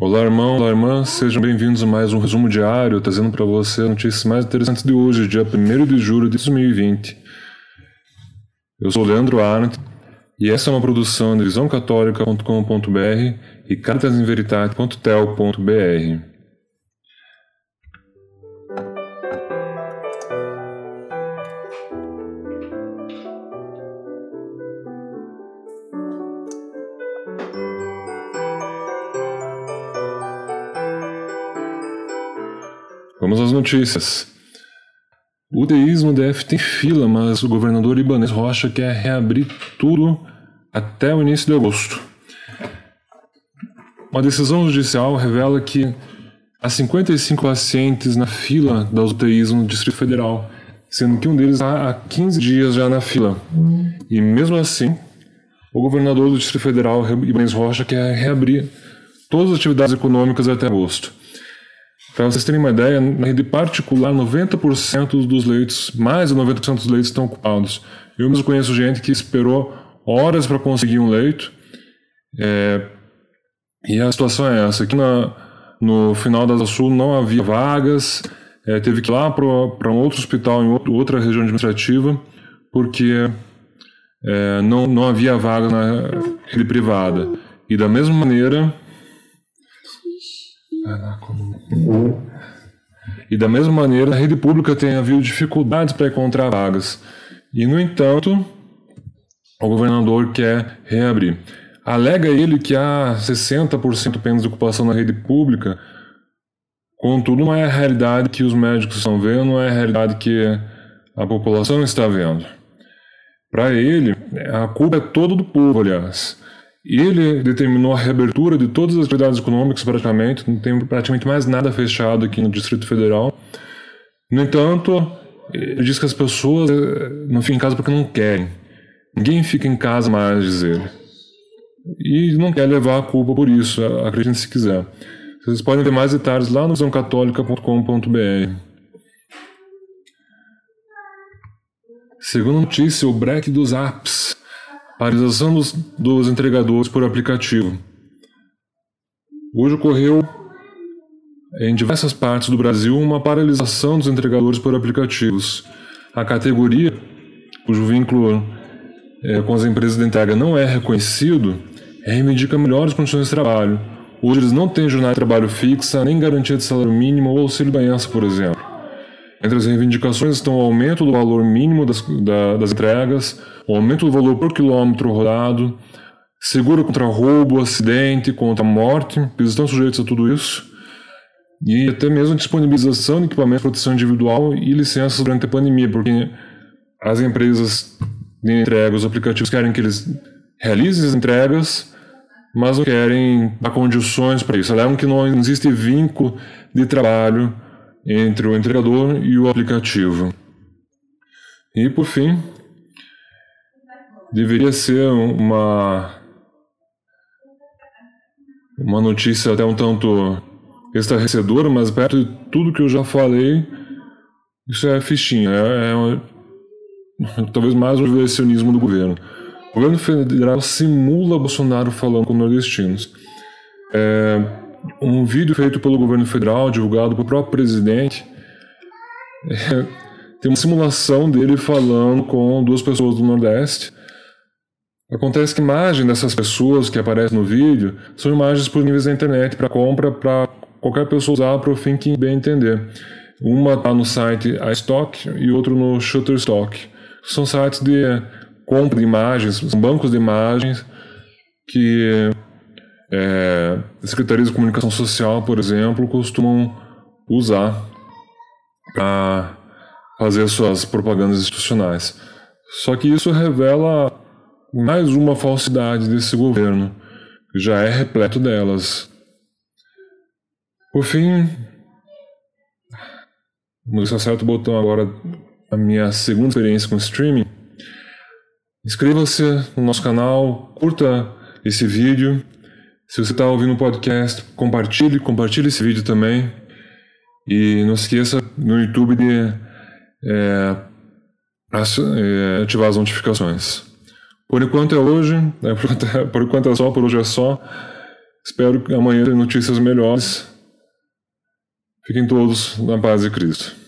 Olá, irmão, olá, irmã, sejam bem-vindos a mais um resumo diário, trazendo para você as notícias mais interessantes de hoje, dia 1 de julho de 2020. Eu sou Leandro Arndt e essa é uma produção de visãocatólica.com.br e cartasinveritate.tel.br. Vamos às notícias. O no DF tem fila, mas o governador Ibanez Rocha quer reabrir tudo até o início de agosto. Uma decisão judicial revela que há 55 pacientes na fila das UTIs no Distrito Federal, sendo que um deles está há 15 dias já na fila. E mesmo assim, o governador do Distrito Federal, Ibanez Rocha, quer reabrir todas as atividades econômicas até agosto. Para vocês terem uma ideia, na rede particular, 90% dos leitos, mais de 90% dos leitos estão ocupados. Eu mesmo conheço gente que esperou horas para conseguir um leito. É, e a situação é essa: aqui na, no final da Sul não havia vagas, é, teve que ir lá para um outro hospital em outro, outra região administrativa, porque é, não, não havia vaga na rede privada. E da mesma maneira, e da mesma maneira, a rede pública tem havido dificuldades para encontrar vagas. E, no entanto, o governador quer reabrir. Alega ele que há 60% apenas de ocupação na rede pública, contudo, não é a realidade que os médicos estão vendo, não é a realidade que a população está vendo. Para ele, a culpa é toda do povo, aliás. Ele determinou a reabertura de todas as atividades econômicas praticamente, não tem praticamente mais nada fechado aqui no Distrito Federal. No entanto, ele diz que as pessoas eh, não ficam em casa porque não querem. Ninguém fica em casa mais, diz ele. E não quer levar a culpa por isso, acredite se quiser. Vocês podem ver mais detalhes lá no visãocatólica.com.br. Segunda notícia, o break dos apps. Paralisação dos, dos entregadores por aplicativo. Hoje ocorreu em diversas partes do Brasil uma paralisação dos entregadores por aplicativos. A categoria, cujo vínculo é, com as empresas de entrega não é reconhecido, reivindica melhores condições de trabalho. Hoje eles não têm jornada de trabalho fixa, nem garantia de salário mínimo ou auxílio-doença, por exemplo. Entre as reivindicações estão o aumento do valor mínimo das, da, das entregas, o aumento do valor por quilômetro rodado, seguro contra roubo, acidente, contra morte, eles estão sujeitos a tudo isso, e até mesmo disponibilização de equipamento de proteção individual e licenças durante a pandemia, porque as empresas de entrega, os aplicativos querem que eles realizem as entregas, mas não querem dar condições para isso. Alegam que não existe vínculo de trabalho entre o entregador e o aplicativo. E por fim, deveria ser uma uma notícia até um tanto estarrecedora, mas perto de tudo que eu já falei, isso é fichinha, é, é talvez mais um violacionismo do governo. O governo federal simula Bolsonaro falando com nordestinos. É, um vídeo feito pelo governo federal, divulgado pelo próprio presidente, é, tem uma simulação dele falando com duas pessoas do Nordeste. Acontece que a imagem dessas pessoas que aparecem no vídeo são imagens disponíveis na internet para compra para qualquer pessoa usar para o fim que bem entender. Uma está no site iStock e outro no Shutterstock. São sites de compra de imagens, são bancos de imagens que é, secretarias de comunicação social, por exemplo, costumam usar para fazer suas propagandas institucionais. Só que isso revela mais uma falsidade desse governo, que já é repleto delas. Por fim, se acerto o botão agora a minha segunda experiência com streaming. Inscreva-se no nosso canal, curta esse vídeo se você está ouvindo o podcast, compartilhe, compartilhe esse vídeo também. E não esqueça no YouTube de é, é, ativar as notificações. Por enquanto é hoje, é, por enquanto é só, por hoje é só. Espero que amanhã tenha notícias melhores. Fiquem todos na paz de Cristo.